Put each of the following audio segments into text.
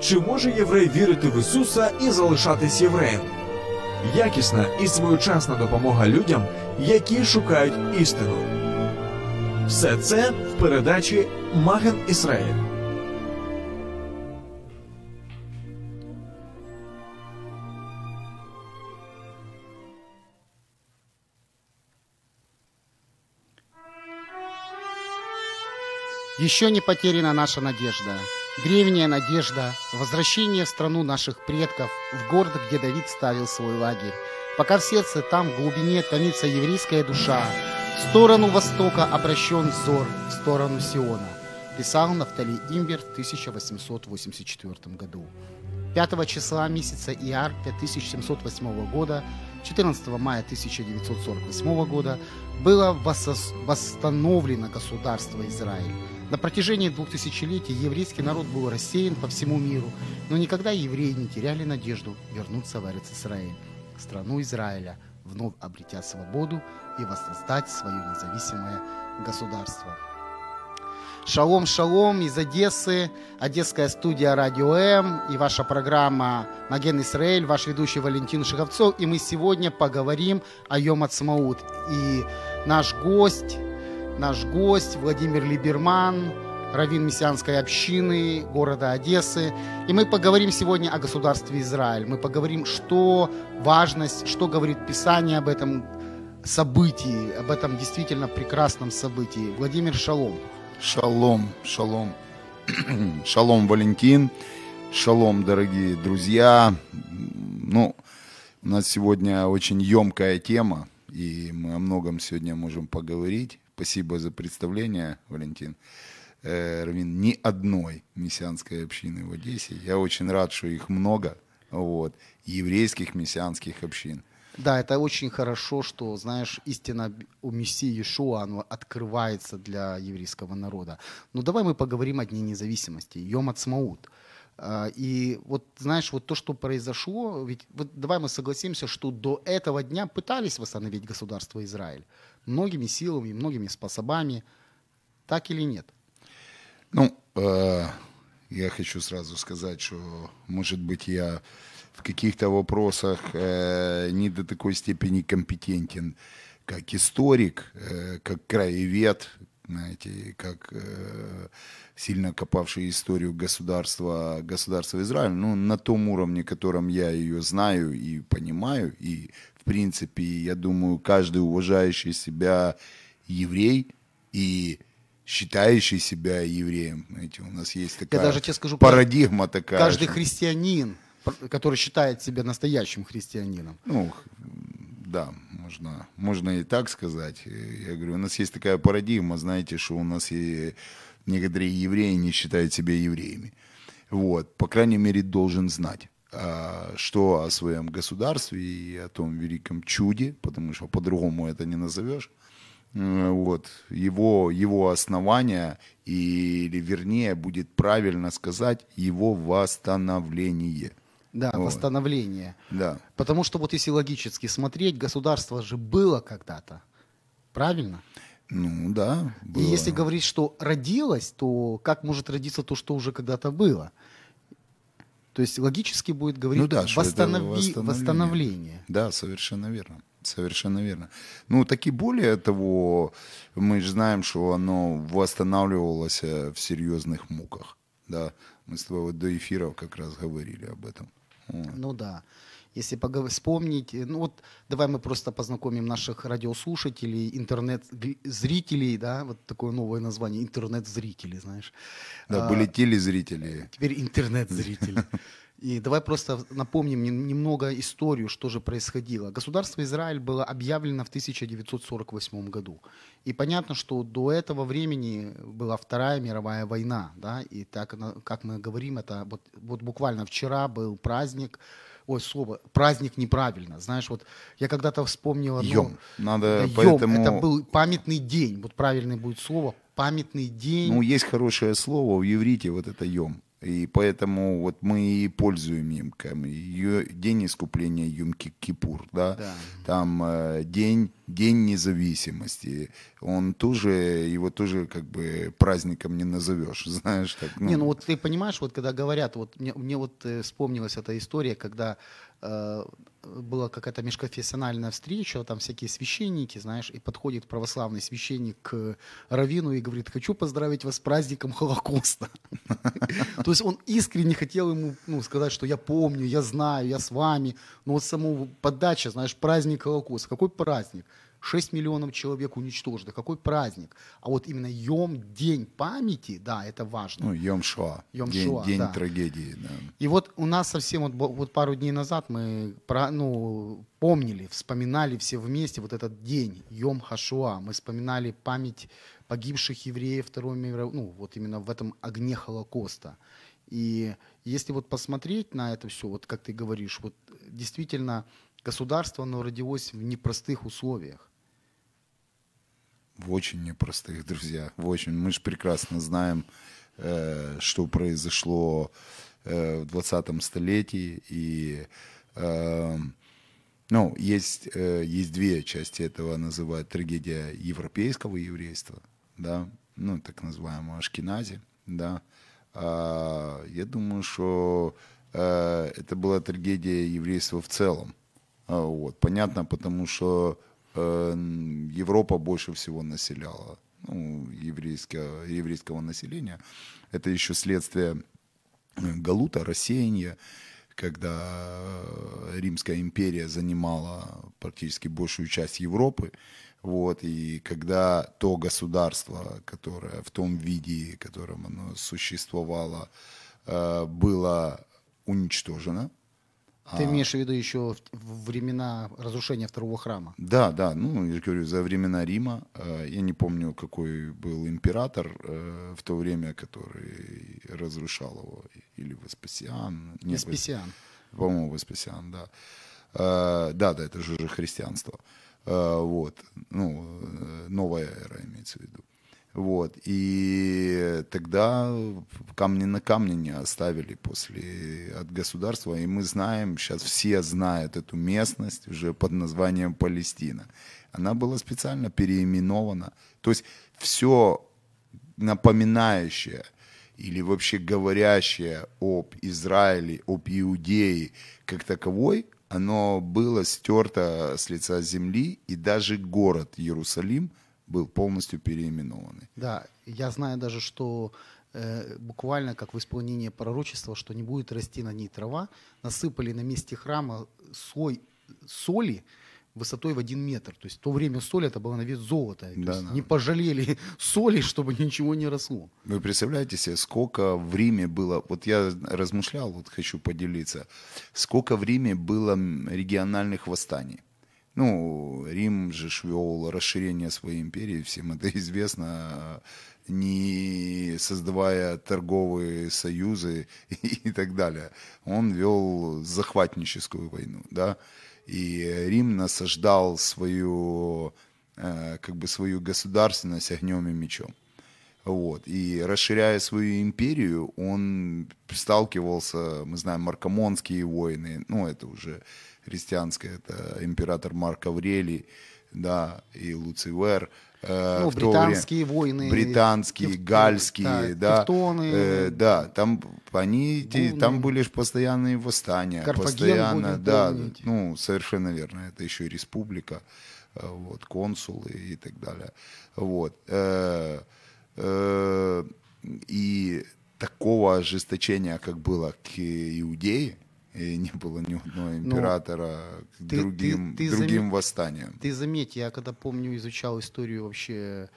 Чи може єврей вірити в Ісуса і залишатись євреєм? Якісна і своєчасна допомога людям, які шукають істину. Все це в передачі Маген Ісраїль. Еще не потеряна наша надежда. Древняя надежда, возвращение в страну наших предков, в город, где Давид ставил свой лагерь. Пока в сердце там, в глубине, томится еврейская душа, в сторону востока обращен взор, в сторону Сиона. Писал Нафтали Имбер в 1884 году. 5 числа месяца Иар 5708 года, 14 мая 1948 года было восстановлено государство Израиль. На протяжении двух тысячелетий еврейский народ был рассеян по всему миру, но никогда евреи не теряли надежду вернуться в Израиль, страну Израиля, вновь обретя свободу и воссоздать свое независимое государство. Шалом, шалом из Одессы, Одесская студия Радио М и ваша программа Маген Исраэль, ваш ведущий Валентин Шиговцов. И мы сегодня поговорим о Йом Ацмаут. И наш гость, наш гость Владимир Либерман, раввин мессианской общины города Одессы. И мы поговорим сегодня о государстве Израиль. Мы поговорим, что важность, что говорит Писание об этом событии, об этом действительно прекрасном событии. Владимир Шалом. Шалом, шалом. шалом, Валентин. Шалом, дорогие друзья. Ну, у нас сегодня очень емкая тема, и мы о многом сегодня можем поговорить. Спасибо за представление, Валентин. Э, Равин, ни одной мессианской общины в Одессе. Я очень рад, что их много. Вот. Еврейских мессианских общин. Да, это очень хорошо, что, знаешь, истина у Мессии Иешуа, оно открывается для еврейского народа. Но давай мы поговорим о Дне независимости, Йом Ацмаут. А, И вот, знаешь, вот то, что произошло, ведь вот давай мы согласимся, что до этого дня пытались восстановить государство Израиль многими силами, многими способами, так или нет? Ну, э, я хочу сразу сказать, что, может быть, я в каких-то вопросах э, не до такой степени компетентен, как историк, э, как краевед, знаете, как э, сильно копавший историю государства, государства Израиль, ну, на том уровне, котором я ее знаю и понимаю, и, в принципе, я думаю, каждый уважающий себя еврей и считающий себя евреем, знаете, у нас есть такая даже тебе скажу, парадигма такая. Каждый что- христианин, который считает себя настоящим христианином, Ну, да, можно, можно и так сказать. Я говорю, у нас есть такая парадигма, знаете, что у нас и некоторые евреи не считают себя евреями. Вот, по крайней мере, должен знать, а, что о своем государстве и о том великом чуде, потому что по-другому это не назовешь. Э, Вот, его, его основания, или вернее, будет правильно сказать, его восстановление. Да, Вот. восстановление. Да. Потому что вот если логически смотреть, государство же было когда-то. Правильно? Ну да. И было. если говорить, что родилось, то как может родиться то, что уже когда-то было? То есть логически будет говорить Ну да, восстанови- восстановление. восстановление. Да, совершенно верно. Совершенно верно. Ну, так и более того, мы же знаем, что оно восстанавливалось э, в серьезных муках. Да, мы с тобой вот до эфиров как раз говорили об этом. Ну да. Если погов- вспомнить, э, ну вот давай мы просто познакомим наших радиослушателей, интернет-зрителей, да, вот такое новое название, интернет-зрители, знаешь. Да, А, были телезрители. Теперь интернет-зрители. И давай просто напомним немного историю, что же происходило. Государство Израиль было объявлено в 1948 году. И понятно, что до этого времени была Вторая мировая война. Да? И так, как мы говорим, это вот, вот буквально вчера был праздник, ой, слово, праздник неправильно. Знаешь, вот я когда-то вспомнил одно... Йом. Надо да, поэтому... Это был памятный день. Вот правильное будет слово. Памятный день. Ну, есть хорошее слово в еврите, вот это йом. И поэтому вот мы и пользуем им. День искупления Юм-Кипур, да? да. Там э, день, день независимости. Он тоже, его тоже как бы праздником не назовешь, знаешь. Так, ну. Не, ну вот ты понимаешь, вот когда говорят, вот мне, мне вот э, вспомнилась эта история, когда э, была какая-то межконфессиональная встреча, там всякие священники, знаешь, и подходит православный священник к Равину и говорит, хочу поздравить вас с праздником Холокоста. То есть он искренне хотел ему ну, сказать, что я помню, я знаю, я с вами, но вот саму подача, знаешь, праздник Холокоста. Какой праздник? 6 миллионов человек уничтожено. Какой праздник? А вот именно Йом, день памяти, да, это важно. Ну, Йом Шуа. Йом день, Шуа, день да. трагедии, да. И вот у нас совсем вот, вот пару дней назад мы про, ну, помнили, вспоминали все вместе вот этот день, Йом Хашуа. Мы вспоминали память погибших евреев Второй мировой, ну, вот именно в этом огне Холокоста. И если вот посмотреть на это все, вот как ты говоришь, вот действительно государство, оно родилось в непростых условиях в очень непростых, друзья, в очень. Мы же прекрасно знаем, э, что произошло э, в 20 столетии, и э, ну, есть, э, есть две части этого, называют трагедия европейского еврейства, да, ну, так называемого Ашкенази, да. А, я думаю, что э, это была трагедия еврейства в целом. А, вот. Понятно, потому что Европа больше всего населяла ну, еврейского, еврейского населения. Это еще следствие э, Галута, рассеяния, когда Римская империя занимала практически большую часть Европы, вот, и когда то государство, которое в том виде, в котором оно существовало, э, было уничтожено, ты а. имеешь в виду еще времена разрушения второго храма? Да, да. Ну, я говорю, за времена Рима. Э, я не помню, какой был император э, в то время, который разрушал его. Или Веспасиан. Нет, Веспасиан. По-моему, Веспасиан, да. Э, да, да, это же уже христианство. Вот. Ну, новая эра имеется в виду. Вот. И тогда камни на камне не оставили после от государства. И мы знаем, сейчас все знают эту местность уже под названием Палестина. Она была специально переименована. То есть все напоминающее или вообще говорящее об Израиле, об Иудее как таковой, оно было стерто с лица земли, и даже город Иерусалим – был полностью переименованный. Да, я знаю даже, что э, буквально как в исполнении пророчества, что не будет расти на ней трава, насыпали на месте храма слой соли высотой в один метр. То есть в то время соль это было на вес золота. То да, да. Не пожалели соли, чтобы ничего не росло. Вы представляете себе, сколько в Риме было, вот я размышлял, вот хочу поделиться, сколько в Риме было региональных восстаний. Ну, Рим же вел расширение своей империи, всем это известно, не создавая торговые союзы и так далее. Он вел захватническую войну, да, и Рим насаждал свою, э, как бы свою государственность огнем и мечом. Вот. И расширяя свою империю, он сталкивался, мы знаем, маркомонские войны, ну, это уже христианское, это император Марк Аврелий, да, и Луцивер. Э, ну, британские время, войны. Британские, кеф... гальские, да. Тевтоны. Э, да, там они, Буны. там были же постоянные восстания. Карфаген постоянно, да, помнить. ну, совершенно верно, это еще и республика, э, вот, консулы и так далее. Вот. Э, э, и такого ожесточения, как было к иудеи, и не было ни одного ну, императора ну, к другим, ты, ты, ты другим зам... восстаниям. Ты заметь, я когда помню, изучал историю вообще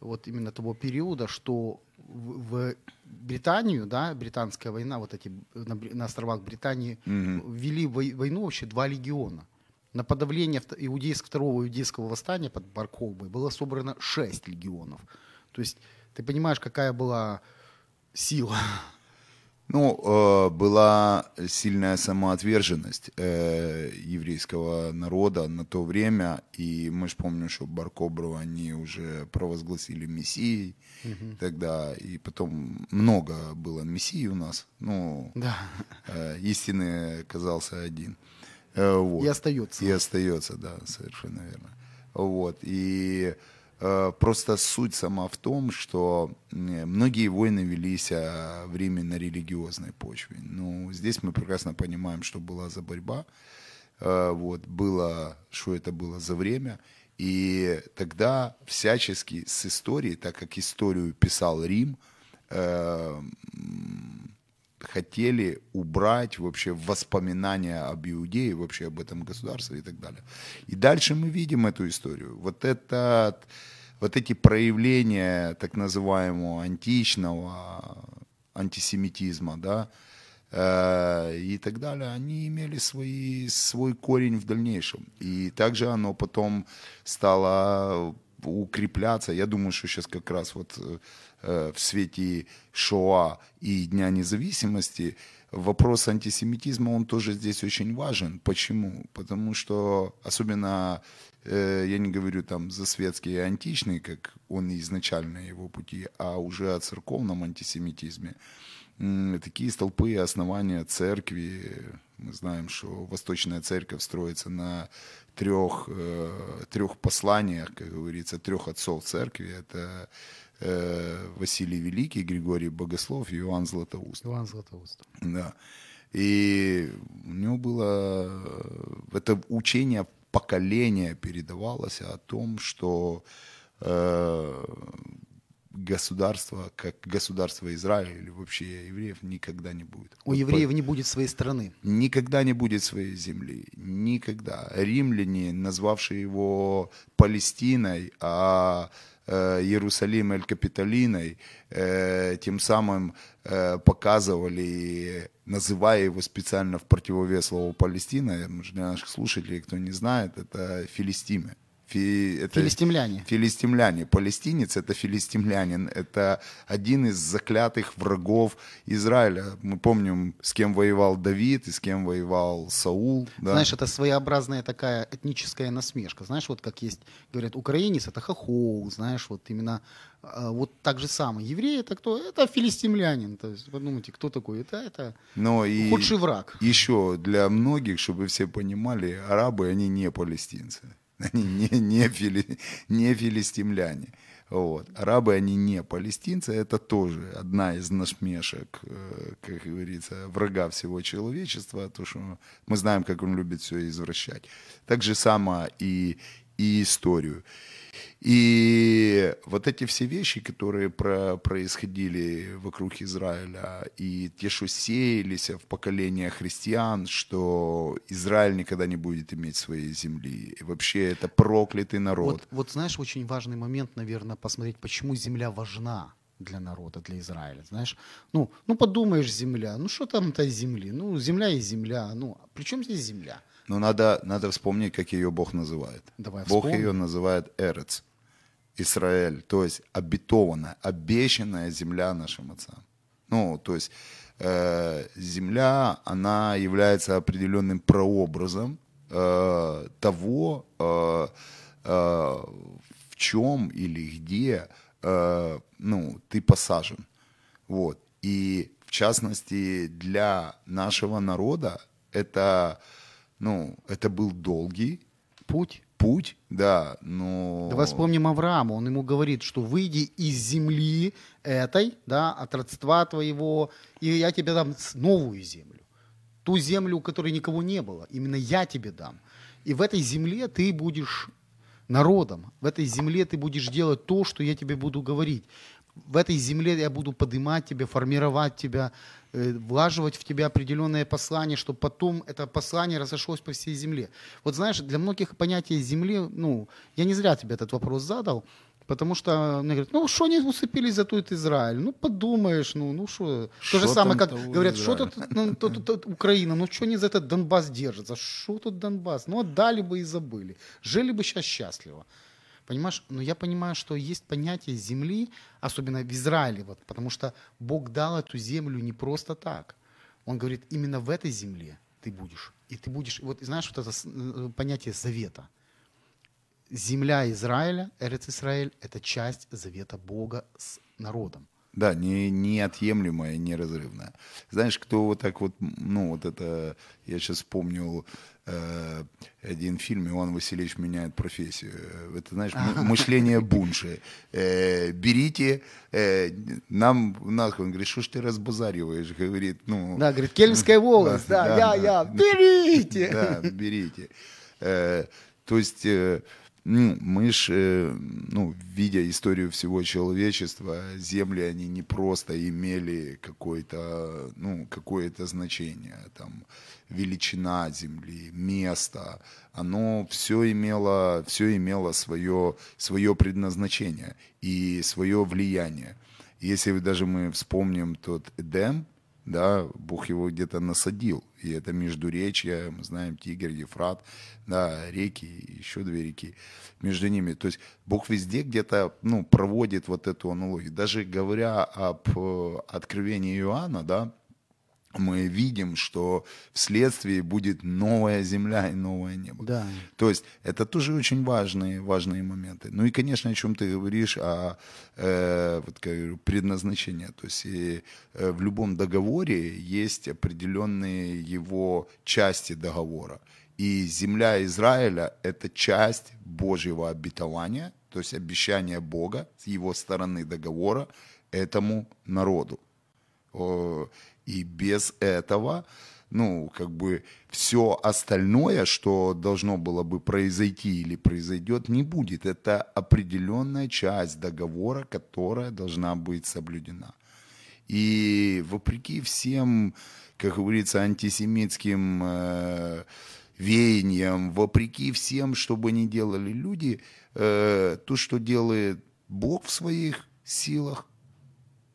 вот именно того периода, что в, в Британию, да, британская война, вот эти на, на островах Британии ввели вой- войну вообще два легиона. На подавление иудейского, второго иудейского восстания под Барколбой было собрано шесть легионов. То есть ты понимаешь, какая была сила. Ну, э, была сильная самоотверженность э, еврейского народа на то время, и мы же помним, что Баркобру они уже провозгласили мессией тогда, и потом много было мессий у нас, ну, Да. э, истинный оказался один. Вот. И остается. И остается, да, совершенно верно. Вот. И просто суть сама в том, что э, многие войны велись э, в Риме на религиозной почве. Ну, здесь мы прекрасно понимаем, что была за борьба, э, вот, было, что это было за время. И тогда всячески с историей, так как историю писал Рим, э, хотели убрать вообще воспоминания об Иудее, вообще об этом государстве и так далее. И дальше мы видим эту историю. Вот, этот, вот эти проявления так называемого античного антисемитизма, да, э, и так далее, они имели свои, свой корень в дальнейшем. И также оно потом стало укрепляться. Я думаю, что сейчас как раз вот э, в свете Шоа и Дня независимости вопрос антисемитизма, он тоже здесь очень важен. Почему? Потому что, особенно, э, я не говорю там за светский и античный, как он изначально его пути, а уже о церковном антисемитизме. Такие столпы и основания церкви, мы знаем, что Восточная церковь строится на трех, э, трех посланиях, как говорится, трех отцов церкви. Это э, Василий Великий, Григорий Богослов и Иоанн Златоуст. Иван Златоуст. Да. И у него было э, это учение поколения передавалось о том, что э, государство, как государство Израиля или вообще евреев, никогда не будет. У евреев не будет своей страны. никогда не будет своей земли. Никогда. Римляне, назвавшие его Палестиной, а э, Иерусалим Эль Капитолиной, э, тем самым э, показывали, называя его специально в противовес слову Палестина, для наших слушателей, кто не знает, это филистимы. Фи- это- Филистимляне. Филистимляне. Палестинец – это филистимлянин. Это один из заклятых врагов Израиля. Мы помним, с кем воевал Давид и с кем воевал Саул. Да? Знаешь, это своеобразная такая этническая насмешка. Знаешь, вот как есть, говорят, украинец это хохол, знаешь, вот именно а, вот так же самое. Еврей это кто? Это филистимлянин. То есть, подумайте, кто такой? Это, это Но и худший враг. еще для многих, чтобы все понимали, арабы, они не палестинцы. Они не, не, фили, не филистимляне. Вот. Арабы, они не палестинцы, это тоже одна из насмешек, э, как говорится, врага всего человечества, то, что мы знаем, как он любит все извращать. Так же само и, и историю. И вот эти все вещи, которые про, происходили вокруг Израиля, и те, что сеялись в поколения христиан, что Израиль никогда не будет иметь своей земли. И вообще это проклятый народ. Вот, вот знаешь, очень важный момент, наверное, посмотреть, почему земля важна для народа, для Израиля. Знаешь, ну, ну подумаешь, земля, ну что там-то земли? Ну, земля и земля. Ну, а при чем здесь земля? Но надо, надо вспомнить, как ее Бог называет. Давай Бог вспомним. ее называет Эрец, Израиль, то есть обетованная, обещанная земля нашим отцам. Ну, то есть э, земля, она является определенным прообразом э, того, э, э, в чем или где э, ну, ты посажен. Вот. И в частности для нашего народа это, ну, это был долгий Путь. путь, да, но... Давай вспомним Авраама. Он ему говорит, что выйди из земли этой, да, от родства твоего, и я тебе дам новую землю. Ту землю, у которой никого не было. Именно я тебе дам. И в этой земле ты будешь народом. В этой земле ты будешь делать то, что я тебе буду говорить. В этой земле я буду поднимать тебя, формировать тебя, влаживать в тебя определенное послание, чтобы потом это послание разошлось по всей земле. Вот знаешь, для многих понятие земли, ну, я не зря тебе этот вопрос задал, Потому что мне говорят, ну что они уцепились за тот Израиль? Ну подумаешь, ну ну что. То же самое, как говорят, что Израиля?» тут, ну, тут- тут- тут Украина, ну что они за этот Донбасс держатся? Что тут Донбасс? Ну отдали бы и забыли. Жили бы сейчас счастливо. Понимаешь? Но я понимаю, что есть понятие земли, особенно в Израиле, вот, потому что Бог дал эту землю не просто так. Он говорит, именно в этой земле ты будешь. И ты будешь, вот знаешь, вот это э, понятие завета. Земля Израиля, Эрец Израиль, это часть завета Бога с народом. Да, не, неотъемлемая, неразрывная. Знаешь, кто вот так вот, ну вот это, я сейчас вспомнил один фильм, Иван Васильевич меняет профессию. Э, Это, знаешь, мы- мышление Бунши. Э, берите, э, нам, нахуй, он говорит, что ж ты разбазариваешь, говорит, ну... Да, говорит, Кельмская волость, да, я, я, берите. Да, берите. Э, То есть, э, ну, мы ж, э, ну, видя историю всего человечества, земли, они не просто имели какое-то, ну, какое-то значение, там, величина земли, место, оно все имело, все имело свое, свое предназначение и свое влияние. Если даже мы вспомним тот Эдем, да, Бог его где-то насадил, и это междуречье, мы знаем Тигр, Ефрат, да, реки, еще две реки между ними. То есть Бог везде где-то, ну, проводит вот эту аналогию. Даже говоря об э, откровении Иоанна, да, мы видим, что вследствие будет новая земля и новое небо. Да. То есть это тоже очень важные, важные моменты. Ну и, конечно, о чем ты говоришь, о э, вот, как говорю, предназначении. То есть и, э, в любом договоре есть определенные его части договора. И земля Израиля – это часть Божьего обетования, то есть обещание Бога с его стороны договора этому народу. И без этого, ну, как бы все остальное, что должно было бы произойти или произойдет, не будет. Это определенная часть договора, которая должна быть соблюдена. И вопреки всем, как говорится, антисемитским э, веяниям, вопреки всем, что бы ни делали люди, э, то, что делает Бог в своих силах,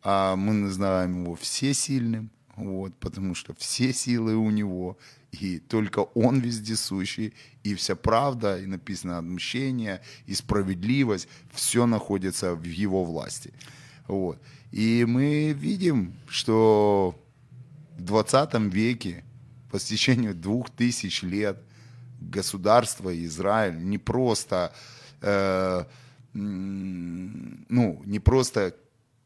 а мы называем его всесильным, вот, потому что все силы у него, и только он вездесущий, и вся правда, и написано отмщение, и справедливость, все находится в его власти. Вот. И мы видим, что в 20 веке, по стечению двух тысяч лет, государство Израиль не просто, э, ну, не просто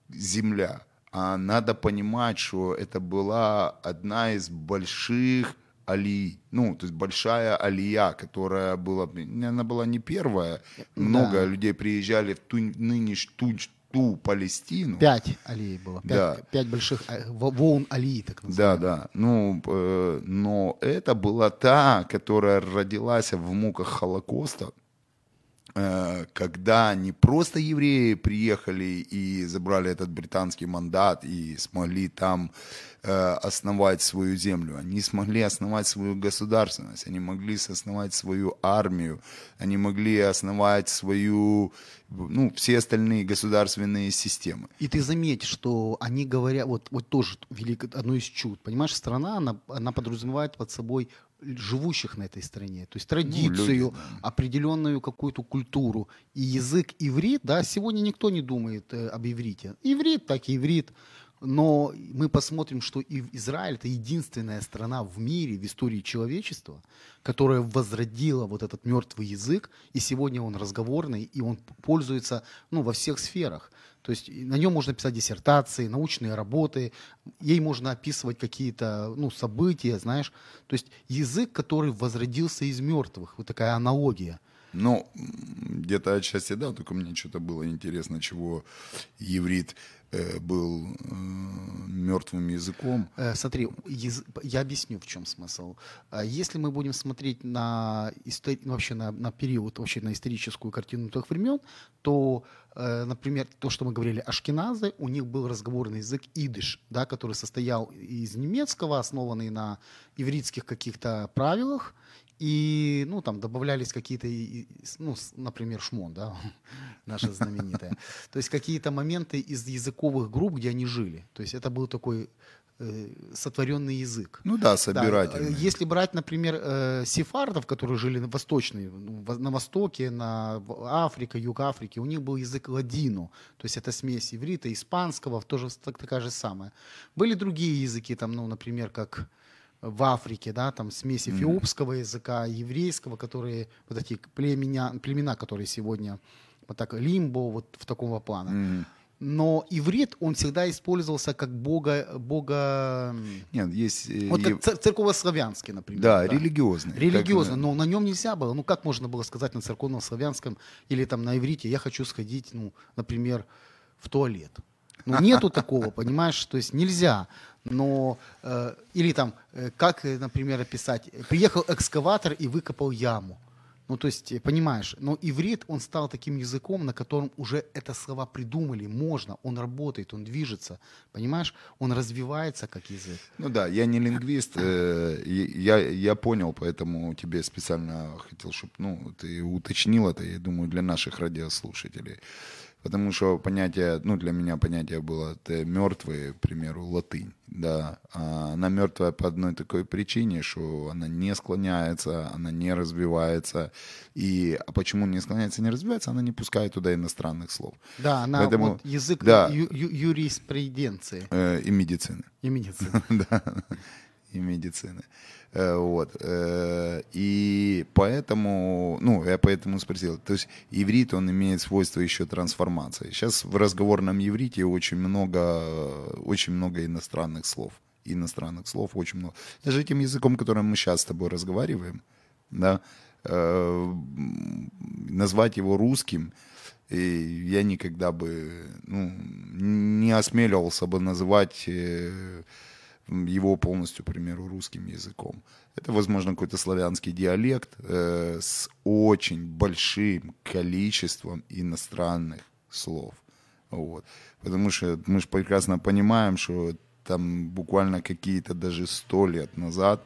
земля, а надо понимать, что это была одна из больших алий, ну, то есть большая алия, которая была, она была не первая, много Да. людей приезжали в ту нынешнюю ту, ту Палестину. Пять аллей было. Пять, Да. пять больших э, во- волн аллеи, так называемых. Да, да. Ну, э, но это была та, которая родилась в муках Холокоста, когда не просто евреи приехали и забрали этот британский мандат и смогли там э, основать свою землю. Они смогли основать свою государственность, они могли основать свою армию, они могли основать свою, ну, все остальные государственные системы. И ты заметишь, что они говорят, вот, вот тоже велик, одно из чуд. Понимаешь, страна, она, она подразумевает под собой живущих на этой стране, то есть традицию, люди, да. определенную какую-то культуру. И язык иврит, да, сегодня никто не думает э, об иврите. Иврит так иврит, но мы посмотрим, что и Израиль это единственная страна в мире, в истории человечества, которая возродила вот этот мертвый язык, и сегодня он разговорный, и он пользуется ну, во всех сферах. То есть на нем можно писать диссертации, научные работы, ей можно описывать какие-то ну, события, знаешь. То есть язык, который возродился из мертвых, вот такая аналогия. Ну, где-то отчасти да, только мне что-то было интересно, чего еврит был э, мертвым языком. Э, Смотри, я объясню, в чем смысл. А Если мы будем смотреть на, истори- вообще на, на период, вообще на историческую картину тех времен, то, э, например, то, что мы говорили, ашкеназы, у них был разговорный язык идыш, да, который состоял из немецкого, основанный на ивритских каких-то правилах, И, ну, там добавлялись какие-то, ну, например, шмон, да, наша знаменитая. То есть какие-то моменты из языковых групп, где они жили. То есть это был такой Э, сотворенный язык. Ну да, собирательный. Да. Если брать, например, э, сефардов, которые жили на восточной, ну, на востоке, на Африке, юг Африки, у них был язык ладину, то есть это смесь иврита, испанского, тоже такая же самая. Были другие языки, там, ну, например, как в Африке, да, там смесь эфиопского языка, еврейского, которые, вот эти племена, племена, которые сегодня вот так, лимбо, вот в такого плана. Mm-hmm но иврит, он всегда использовался как бога... бога... Нет, есть... Э, вот как цер- церковно-славянский, например. Да, да. религиозный. Религиозный, как... но на нем нельзя было. Ну, как можно было сказать на церковно-славянском или там на иврите, я хочу сходить, ну, например, в туалет. Ну, нету такого, понимаешь, то есть нельзя. Но, э, или там, э, как, например, описать, приехал экскаватор и выкопал яму. Ну, то есть, понимаешь, но иврит, он стал таким языком, на котором уже это слова придумали, можно, он работает, он движется, понимаешь, он развивается как язык. Ну да, я не лингвист, э, я, я понял, поэтому тебе специально хотел, чтобы ну, ты уточнил это, я думаю, для наших радиослушателей. Потому что понятие, ну, для меня понятие было это мертвые, к примеру, латынь, да. А она мертвая по одной такой причине, что она не склоняется, она не развивается. И, а почему не склоняется, не развивается? Она не пускает туда иностранных слов. Да, она Поэтому, вот язык да, ю, ю, юриспруденции. Э, и медицины. И медицины. да, и медицины. Э, вот. Э, и поэтому, ну, я поэтому спросил. То есть иврит, он имеет свойство еще трансформации. Сейчас в разговорном иврите очень много, очень много иностранных слов. Иностранных слов очень много. Даже этим языком, которым мы сейчас с тобой разговариваем, да, э, назвать его русским, и я никогда бы ну, не осмеливался бы называть его полностью, к примеру, русским языком. Это, возможно, какой-то славянский диалект э, с очень большим количеством иностранных слов. Вот. Потому что мы же прекрасно понимаем, что там буквально какие-то даже сто лет назад,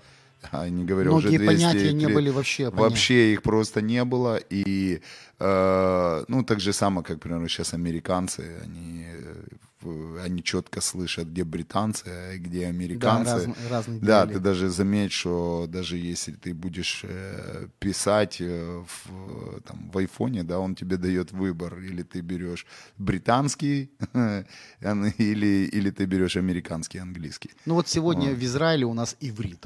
а не говоря Многие уже 200 понятия не были вообще понятия. Вообще их просто не было. И, э, ну, так же самое, как, например, сейчас американцы, они они четко слышат, где британцы, а где американцы. Да, раз, разные да ты даже заметь, что даже если ты будешь э, писать э, в, там, в айфоне, да, он тебе дает выбор, или ты берешь британский, или, или ты берешь американский, английский. Ну вот сегодня вот. в Израиле у нас иврит.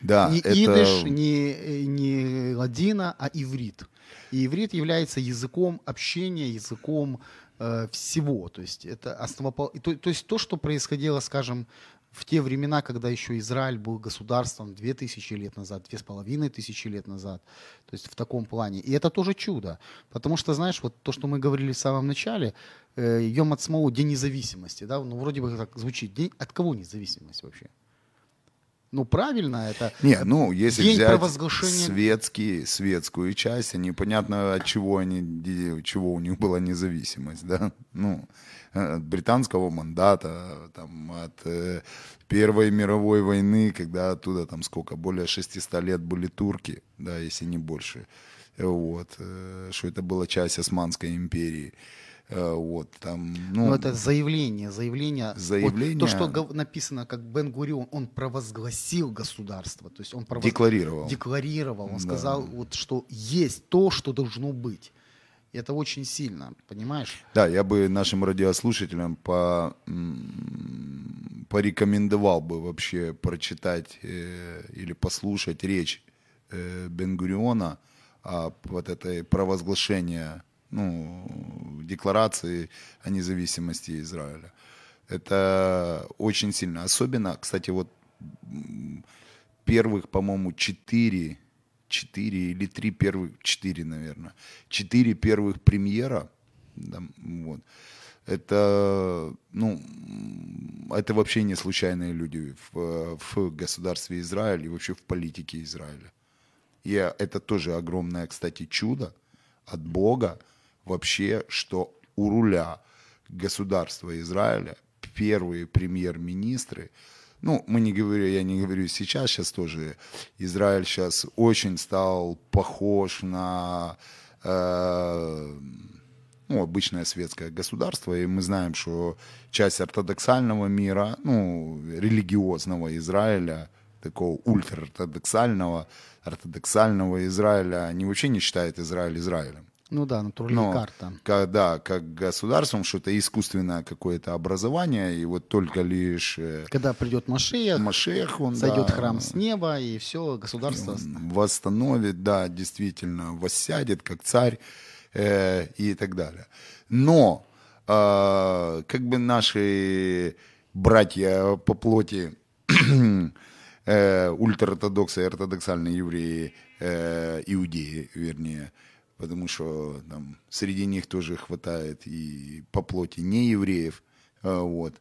Да, не это... идыш, не, не ладина, а иврит. И иврит является языком общения, языком Э, всего. То есть это основопол... то, то есть то, что происходило, скажем, в те времена, когда еще Израиль был государством 2000 лет назад, 2500 лет назад, то есть в таком плане. И это тоже чудо, потому что, знаешь, вот то, что мы говорили в самом начале, э, Йом Ацмау, День независимости, да, ну вроде бы так звучит, день, от кого независимость вообще? Ну, правильно это. Не, ну, если День взять светский, светскую часть, непонятно, от чего они, чего у них была независимость, да? Ну, от британского мандата, там, от э, Первой мировой войны, когда оттуда там сколько, более 600 лет были турки, да, если не больше. Вот, э, что это была часть Османской империи. Э, вот, там, ну, ну, это заявление, заявление. заявление... Вот, то, что написано, как Бен Гурион, он провозгласил государство. То есть он провоз... Декларировал. Декларировал. Он да. сказал, вот, что есть то, что должно быть. И это очень сильно, понимаешь? Да, я бы нашим радиослушателям по, порекомендовал бы вообще прочитать э, или послушать речь э, Бен-Гуриона о вот этой провозглашении ну, декларации о независимости Израиля. Это очень сильно. Особенно, кстати, вот первых, по-моему, четыре, четыре или три первых, четыре, наверное, четыре первых премьера, да, вот, это, ну, это вообще не случайные люди в, в государстве Израиль и вообще в политике Израиля. И это тоже огромное, кстати, чудо от Бога, вообще, что у руля государства Израиля первые премьер-министры ну, мы не говорю, я не говорю сейчас, сейчас тоже Израиль сейчас очень стал похож на э, ну, обычное светское государство, и мы знаем, что часть ортодоксального мира, ну, религиозного Израиля, такого ультраортодоксального, ортодоксального Израиля, они вообще не считают Израиль Израилем. Ну да, натуральная карта. Как, да, как государством, что это искусственное какое-то образование, и вот только лишь э, Когда придет Машех, Машех, он сойдет да, храм с неба, и все, государство... восстановит, да, действительно, воссядет как царь э, и так далее. Но э, как бы наши братья по плоти э, ультраортодоксы и ортодоксальные евреи, э, иудеи, вернее, потому что там среди них тоже хватает и по плоти не евреев, э, вот,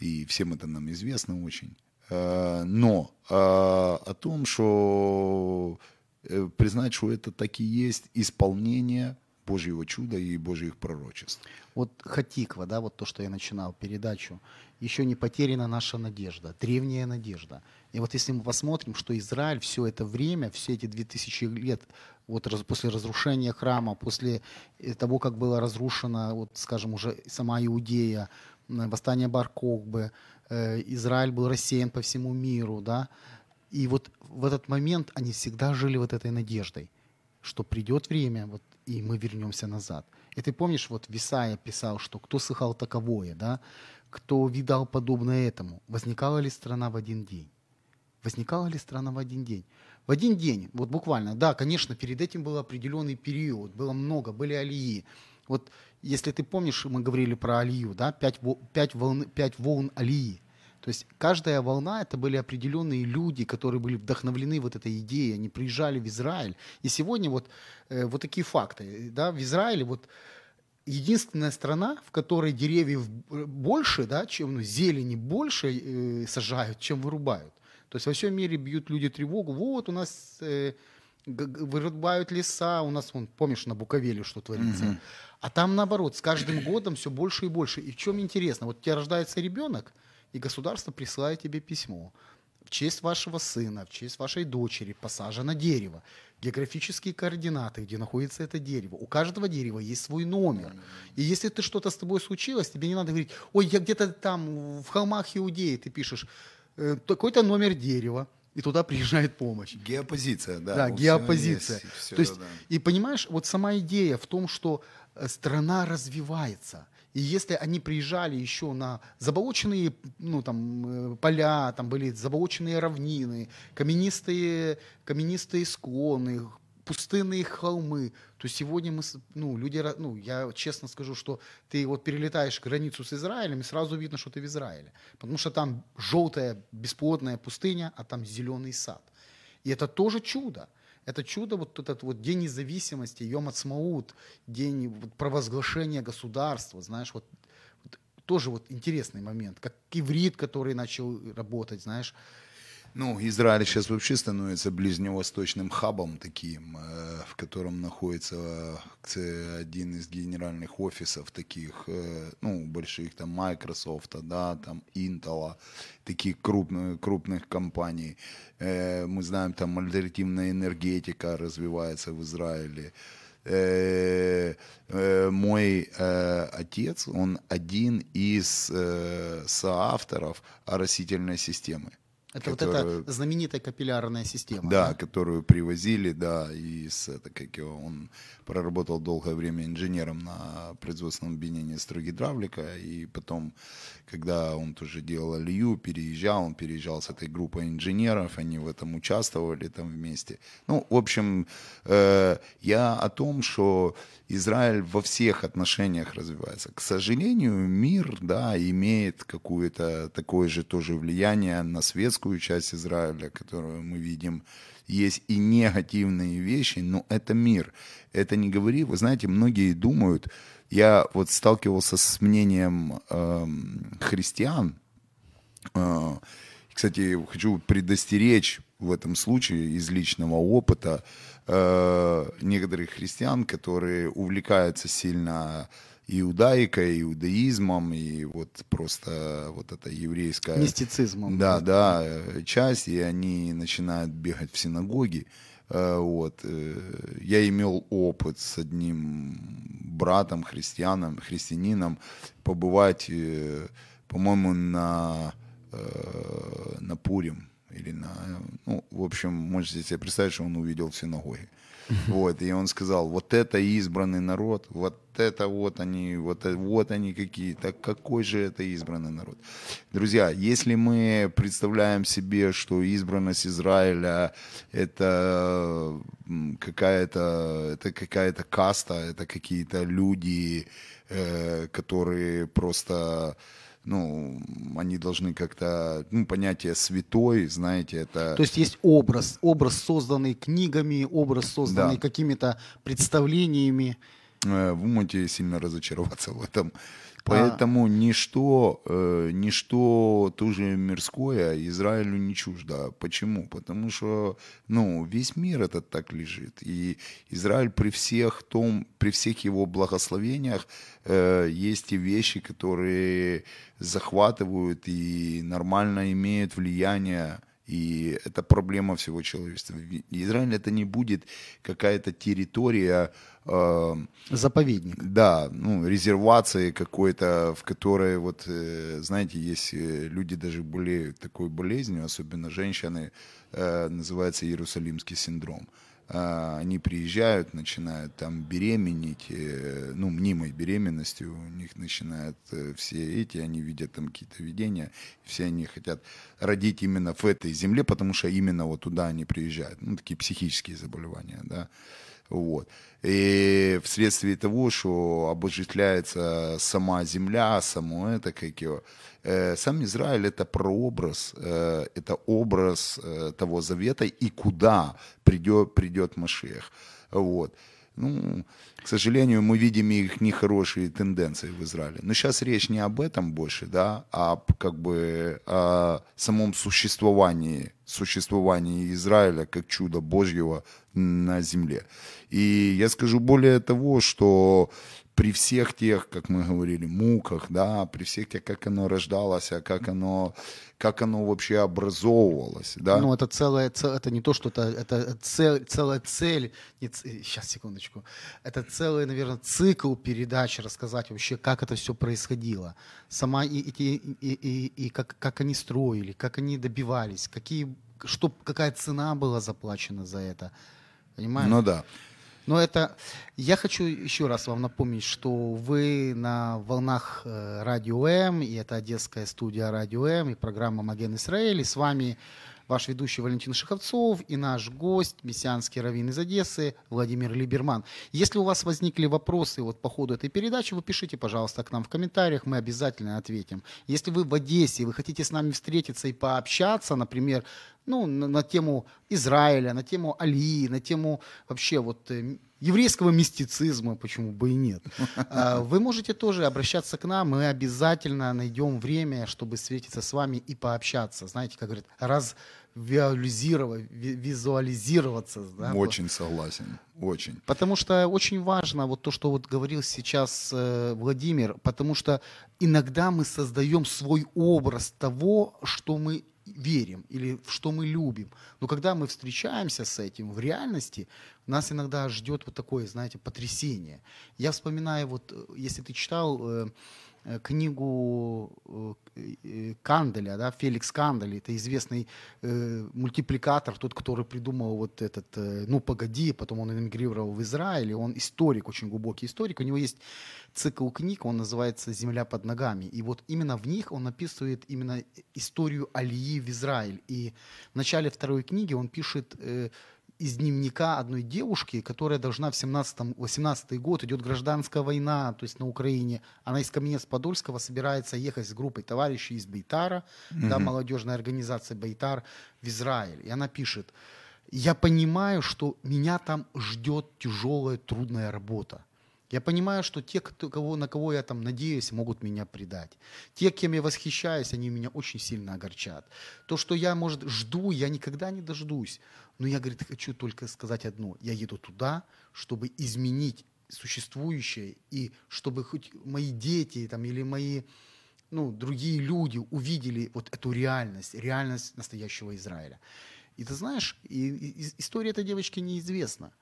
и всем это нам известно очень. Э, но э, о том, что э, признать, что это так и есть исполнение Божьего чуда и Божьих пророчеств. Вот Хатиква, да, вот то, что я начинал передачу, еще не потеряна наша надежда, древняя надежда. И вот если мы посмотрим, что Израиль все это время, все эти 2000 лет, вот раз- после разрушения храма, после э, того, как была разрушена, вот, скажем, уже сама Иудея, восстание Бар-Кохбы, э, Израиль был рассеян по всему миру, да, и вот в этот момент они всегда жили вот этой надеждой, что придет время, вот, и мы вернемся назад. И ты помнишь, вот в Исаия писал, что кто слыхал таковое, да, кто видал подобное этому, возникала ли страна в один день? Возникала ли страна в один день? В один день, вот буквально, да, конечно, перед этим был определенный период, было много, были алии. Вот если ты помнишь, мы говорили про алию, да, пять, пять, волн, пять волн алии. То есть каждая волна это были определенные люди, которые были вдохновлены вот этой идеей, они приезжали в Израиль. И сегодня вот, э, вот такие факты. Да, в Израиле вот единственная страна, в которой деревьев э, больше, да, чем ну, зелени больше э, сажают, чем вырубают. То есть во всем мире бьют люди тревогу. Вот у нас э, вырубают леса, у нас, вон, помнишь, на Буковеле что творится. А там наоборот, с каждым годом все больше и больше. И в чем интересно, вот у тебя рождается ребенок, и государство присылает тебе письмо. В честь вашего сына, в честь вашей дочери посажено дерево. Географические координаты, где находится это дерево. У каждого дерева есть свой номер. И если ты что-то с тобой случилось, тебе не надо говорить, ой, я где-то там в холмах Иудеи, ты пишешь, «Э, такой-то номер дерева, и туда приезжает помощь. Геопозиция, да. Да, у всего геопозиция. есть, То есть, да. и понимаешь, вот сама идея в том, что э, страна развивается. И если они приезжали еще на заболоченные ну, там, э, поля, там были заболоченные равнины, каменистые, каменистые склоны, пустынные холмы, то сегодня мы, ну, люди, ну, я честно скажу, что ты вот перелетаешь границу с Израилем, и сразу видно, что ты в Израиле. Потому что там желтая бесплодная пустыня, а там зеленый сад. И это тоже чудо. Это чудо, вот этот вот День независимости, Йом Ацмаут, День вот провозглашения государства, знаешь, вот, вот тоже вот интересный момент, как иврит, который начал работать, знаешь. Ну, Израиль сейчас вообще становится ближневосточным хабом таким, э, в котором находится один из генеральных офисов таких, э, ну, больших, там, Microsoft, да, там, Intel, таких крупных, крупных компаний. Э, Мы знаем, там, альтернативная энергетика развивается в Израиле. Мой отец, он один из соавторов оросительной системы. Это которую- вот эта знаменитая капиллярная система. да, которую привозили, да, из это как его, он проработал долгое время инженером на производственном объединении строгидравлика, и потом, когда он тоже делал алию, переезжал, он переезжал с этой группой инженеров, они в этом участвовали там вместе. Ну, в общем, э, я о том, что Израиль во всех отношениях развивается. К сожалению, мир, да, имеет какое-то такое же тоже влияние на светскую часть Израиля, которую мы видим. Есть и негативные вещи, но это мир. Это не говори. Вы знаете, многие думают, я вот сталкивался с мнением эм, христиан, а, Кстати, хочу предостеречь в этом случае из личного опыта э, некоторых христиан, которые увлекаются сильно иудаикой, иудаизмом, и вот просто вот эта еврейская... Мистицизмом. Да, да, э, часть, и они начинают бегать в синагоги. Э, Вот. э, Я имел опыт с одним братом, христианом, христианином, побывать, по-моему, на, на Пурим. Или на, ну, в общем, можете себе представить, что он увидел в синагоге. Вот, и он сказал, вот это избранный народ, вот это вот они, вот, вот они какие, так какой же это избранный народ. Друзья, если мы представляем себе, что избранность Израиля это какая-то, это какая-то каста, это какие-то люди, э, которые просто ну, они должны как-то, ну, понятие святой, знаете, это... То есть есть образ, образ, созданный книгами, образ, созданный Да. какими-то представлениями. Э, вы можете сильно разочароваться в этом. А. Поэтому ничто, э, ничто тоже мирское Израилю не чуждо. Почему? Потому что ну, весь мир этот так лежит. И Израиль при всех, том, при всех его благословениях э, есть и вещи, которые захватывают и нормально имеют влияние и это проблема всего человечества. Израиль это не будет какая-то территория, э, Заповедник. да, ну, резервации какой-то, в которой, вот, э, знаете, есть э, люди даже болеют такой болезнью, особенно женщины, э, называется Иерусалимский синдром. А, Они приезжают, начинают там беременеть, э, ну, мнимой беременностью, у них начинают э, все эти, они видят там какие-то видения, все они хотят родить именно в этой земле, потому что именно вот туда они приезжают, ну, такие психические заболевания, да. Вот. И вследствие того, что обожествляется сама земля, само это, как его, э, сам Израиль это прообраз, э, это образ э, того завета и куда придет, придет Машех. Вот. Ну, к сожалению, мы видим их нехорошие тенденции в Израиле. Но сейчас речь не об этом больше, да, а как бы о самом существовании, существовании Израиля как чуда Божьего на земле. И я скажу более того, что при всех тех, как мы говорили, муках, да, при всех тех, как оно рождалось, а как оно, как оно вообще образовывалось, да. Ну, это целая, це- это не то, что это, это цель, целая цель, не сейчас, секундочку, это целый, наверное, цикл передач рассказать вообще, как это все происходило. Сама и, эти, и, и, и как, как они строили, как они добивались, какие, что, какая цена была заплачена за это. Понимаешь? ну да. Но это... Я хочу еще раз вам напомнить, что вы на волнах э, Радио М, и это Одесская студия Радио М, и программа «Маген Израиль», и с вами ваш ведущий Валентин Шиховцов и наш гость, мессианский раввин из Одессы Владимир Либерман. Если у вас возникли вопросы вот по ходу этой передачи, вы пишите, пожалуйста, к нам в комментариях, мы обязательно ответим. Если вы в Одессе, вы хотите с нами встретиться и пообщаться, например, ну, на, на тему Израиля, на тему Алии, на тему вообще вот э, еврейского мистицизма, почему бы и нет. А, Вы можете тоже обращаться к нам, мы обязательно найдем время, чтобы встретиться с вами и пообщаться. Знаете, как говорят, ви- визуализироваться. да, Очень согласен, очень. Потому что очень важно вот то, что вот говорил сейчас э, Владимир, потому что иногда мы создаем свой образ того, что мы верим или в что мы любим. Но когда мы встречаемся с этим в реальности, нас иногда ждет вот такое, знаете, потрясение. Я вспоминаю, вот э, если ты читал э, книгу э, э, Канделя, да, Феликс Кандель, это известный э, мультипликатор, тот, который придумал вот этот, э, ну, погоди, потом он эмигрировал в Израиль, он историк, очень глубокий историк, у него есть цикл книг, он называется «Земля под ногами», и вот именно в них он описывает именно историю Алии в Израиль, и в начале второй книги он пишет э, из дневника одной девушки, которая должна в 17-18 год, идет гражданская война, то есть на Украине, она из Каменец-Подольского собирается ехать с группой товарищей из Бейтара, да, молодежная организация Бейтар, в Израиль. И она пишет, я понимаю, что меня там ждет тяжелая, трудная работа. Я понимаю, что те, кто, кого, на кого я там надеюсь, могут меня предать. Те, кем я восхищаюсь, они меня очень сильно огорчат. То, что я, может, жду, я никогда не дождусь. Но я, говорит, хочу только сказать одно. Я еду туда, чтобы изменить существующее, и чтобы хоть мои дети там, или мои ну, другие люди увидели вот эту реальность, реальность настоящего Израиля. И ты знаешь, и, и, история этой девочки неизвестна.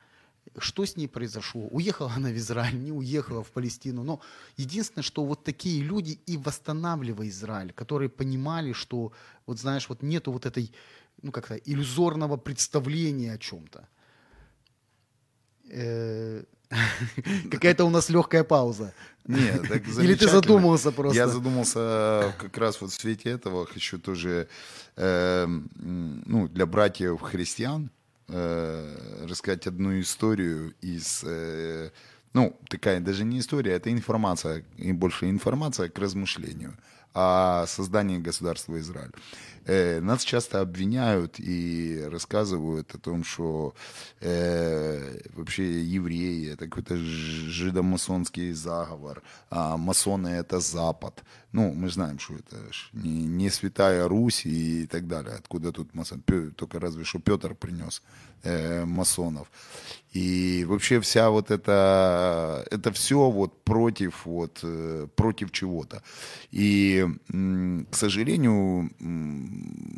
Что с ней произошло? Уехала она в Израиль, не уехала в Палестину. Но единственное, что вот такие люди и восстанавливали Израиль, которые понимали, что, вот знаешь, вот нету вот этой, ну как-то иллюзорного представления о чем-то. Э, какая-то у нас легкая пауза. Нет, так Или ты задумался просто? Я задумался как раз вот в свете этого. Хочу тоже, э, ну, для братьев христиан э, рассказать одну историю из... Э, ну, такая даже не история, это информация, и больше информация к размышлению о создании государства Израиль. Э, нас часто обвиняют и рассказывают о том, что э, вообще евреи это какой-то жидомасонский заговор, а масоны это Запад. Ну, мы знаем, что это не, не святая Русь и так далее. Откуда тут масон? Только разве что Петр принес э, масонов. И вообще вся вот это, это все вот против, вот, э, против чего-то. И, к сожалению,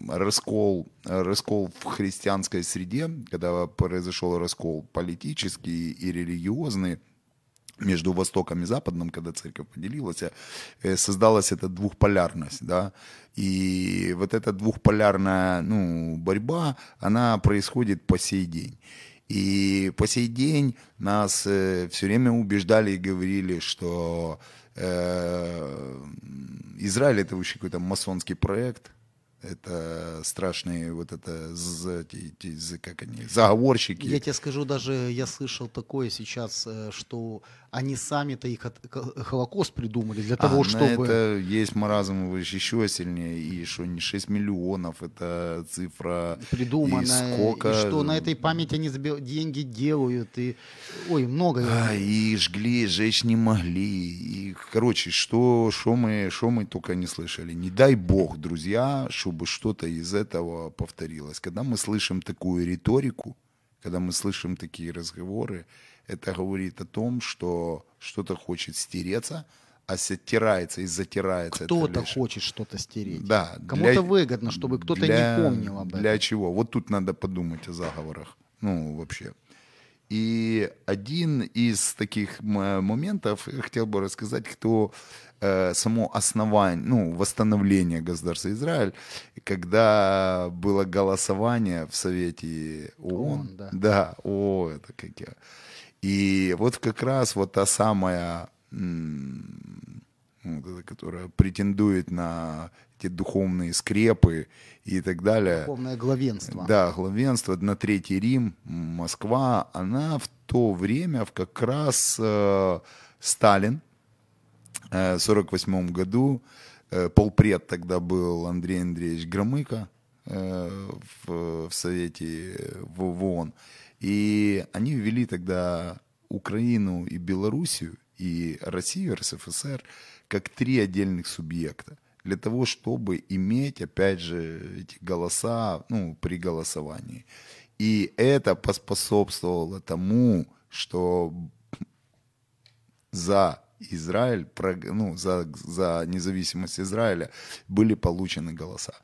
раскол, раскол в христианской среде, когда произошел раскол политический и религиозный, между Востоком и Западом, когда церковь поделилась, э, создалась эта двухполярность, да, и вот эта двухполярная, ну, борьба, она происходит по сей день. И по сей день нас э, все время убеждали и говорили, что э, Израиль это вообще какой-то масонский проект, это страшные вот это как они заговорщики. Я тебе скажу, даже я слышал такое сейчас, э, что они сами-то их Холокост придумали для того, а, чтобы... это есть маразм еще сильнее, и что не 6 миллионов, это цифра... Придуманная, и, сколько... и что на этой памяти они деньги делают, и... Ой, много. А, и жгли, жечь не могли, и, короче, что, что, мы, что мы только не слышали. Не дай бог, друзья, чтобы что-то из этого повторилось. Когда мы слышим такую риторику, когда мы слышим такие разговоры, это говорит о том, что что-то хочет стереться, а стирается и затирается. Кто-то лишь... хочет что-то стереть. Да. Кому-то для... выгодно, чтобы кто-то для... не помнил об этом. Для чего? Вот тут надо подумать о заговорах. Ну, вообще. И один из таких моментов хотел бы рассказать, кто э, само основание, ну, восстановление государства Израиль, когда было голосование в Совете ООН. ООН да. да, о, это как я и вот как раз вот та самая, которая претендует на эти духовные скрепы и так далее. Духовное главенство. Да, главенство на Третий Рим, Москва, она в то время, в как раз э, Сталин э, в 48 году, э, полпред тогда был Андрей Андреевич Громыко э, в, в Совете в, в ООН, и они ввели тогда Украину и Белоруссию, и Россию, РСФСР, как три отдельных субъекта. Для того, чтобы иметь, опять же, эти голоса ну, при голосовании. И это поспособствовало тому, что за Израиль, ну, за, за независимость Израиля были получены голоса.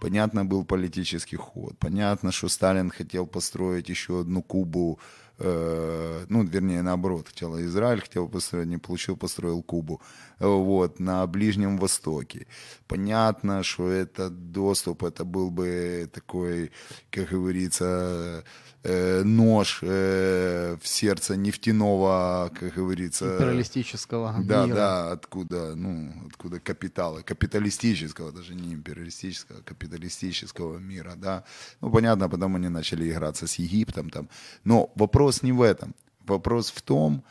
Понятно, был политический ход. Понятно, что Сталин хотел построить еще одну Кубу, э, ну, вернее, наоборот, хотел Израиль, хотел построить, не получил, построил Кубу, вот, на Ближнем Востоке. Понятно, что этот доступ, это был бы такой, как говорится, э, нож э, в сердце нефтяного, как говорится... Империалистического Да, мира. да, откуда, ну, откуда капитала, капиталистического, даже не империалистического, а капиталистического мира, да. Ну, понятно, потом они начали играться с Египтом там. Но вопрос не в этом. Вопрос в том, что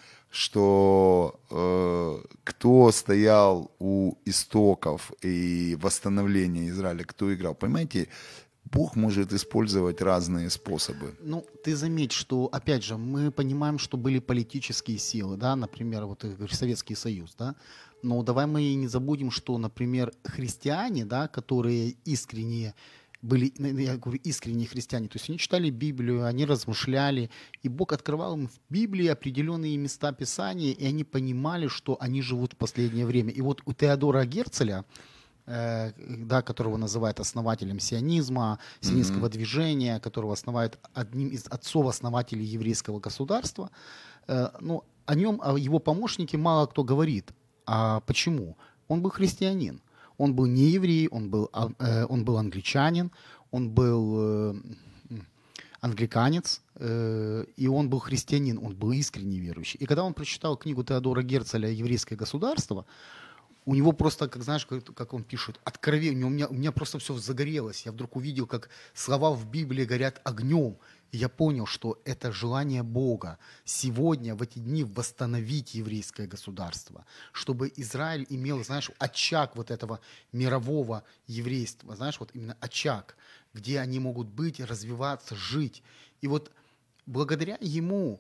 э, кто стоял у истоков и восстановления Израиля, кто играл. Понимаете, Бог может использовать разные способы. Ну, ты заметь, что, опять же, мы понимаем, что были политические силы, да, например, вот Советский Союз, да, но давай мы не забудем, что, например, христиане, да, которые искренне были, ну, я говорю, искренние христиане. То есть они читали Библию, они размышляли, и Бог открывал им в Библии определенные места Писания, и они понимали, что они живут в последнее время. И вот у Теодора Герцеля, э, да, которого называют основателем сионизма, сионистского mm-hmm. движения, которого основает одним из отцов-основателей еврейского государства, э, ну, о нем, о его помощнике мало кто говорит. А почему? Он был христианин. Он был не еврей, он был, э, он был англичанин, он был э, англиканец, э, и он был христианин, он был искренне верующий. И когда он прочитал книгу Теодора Герцеля «Еврейское государство», у него просто, как знаешь, как, как он пишет, откровение, у меня, у меня просто все загорелось. Я вдруг увидел, как слова в Библии горят огнем. Я понял, что это желание Бога сегодня, в эти дни, восстановить еврейское государство, чтобы Израиль имел, знаешь, очаг вот этого мирового еврейства, знаешь, вот именно очаг, где они могут быть, развиваться, жить. И вот благодаря ему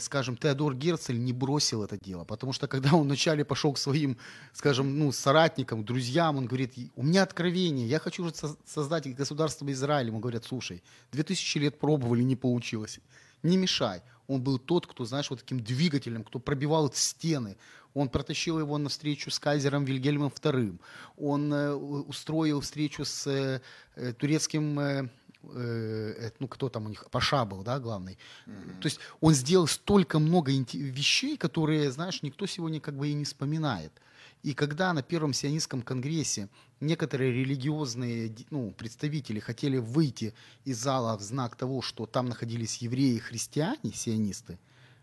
скажем, Теодор Герцель не бросил это дело, потому что когда он вначале пошел к своим, скажем, ну, соратникам, друзьям, он говорит, у меня откровение, я хочу создать государство Израиль. Ему говорят, слушай, две тысячи лет пробовали, не получилось, не мешай. Он был тот, кто, знаешь, вот таким двигателем, кто пробивал стены. Он протащил его на встречу с кайзером Вильгельмом II. Он э, устроил встречу с э, э турецким э, ну кто там у них, Паша был, да, главный. Mm-hmm. То есть он сделал столько много вещей, которые, знаешь, никто сегодня как бы и не вспоминает. И когда на Первом сионистском конгрессе некоторые религиозные ну, представители хотели выйти из зала в знак того, что там находились евреи и христиане, сионисты,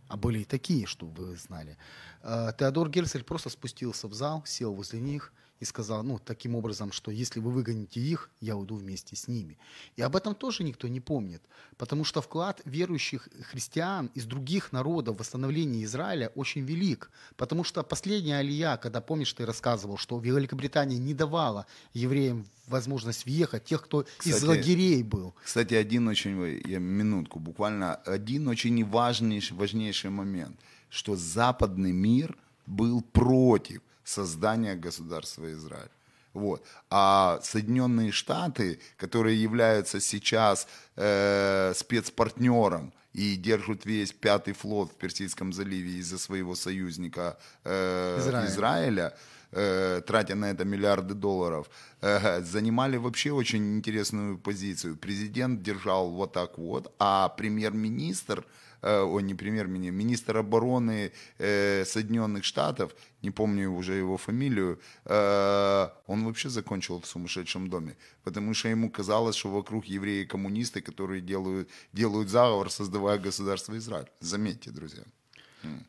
а были и такие, чтобы вы знали, э, Теодор Герцель просто спустился в зал, сел возле них – и сказал, ну, таким образом, что если вы выгоните их, я уйду вместе с ними. И об этом тоже никто не помнит, потому что вклад верующих христиан из других народов в восстановление Израиля очень велик, потому что последняя алия, когда, помнишь, ты рассказывал, что Великобритания не давала евреям возможность въехать, тех, кто кстати, из лагерей был. Кстати, один очень, я минутку, буквально один очень важнейший, важнейший момент, что западный мир был против создания государства Израиль. Вот. А Соединенные Штаты, которые являются сейчас э, спецпартнером и держат весь пятый флот в Персидском заливе из-за своего союзника э, Израиль. Израиля, э, тратя на это миллиарды долларов, э, занимали вообще очень интересную позицию. Президент держал вот так вот, а премьер-министр Э, о, не премьер-министр, министр обороны э, Соединенных Штатов, не помню уже его фамилию, э, он вообще закончил в сумасшедшем доме, потому что ему казалось, что вокруг евреи-коммунисты, которые делают, делают заговор, создавая государство Израиль. Заметьте, друзья.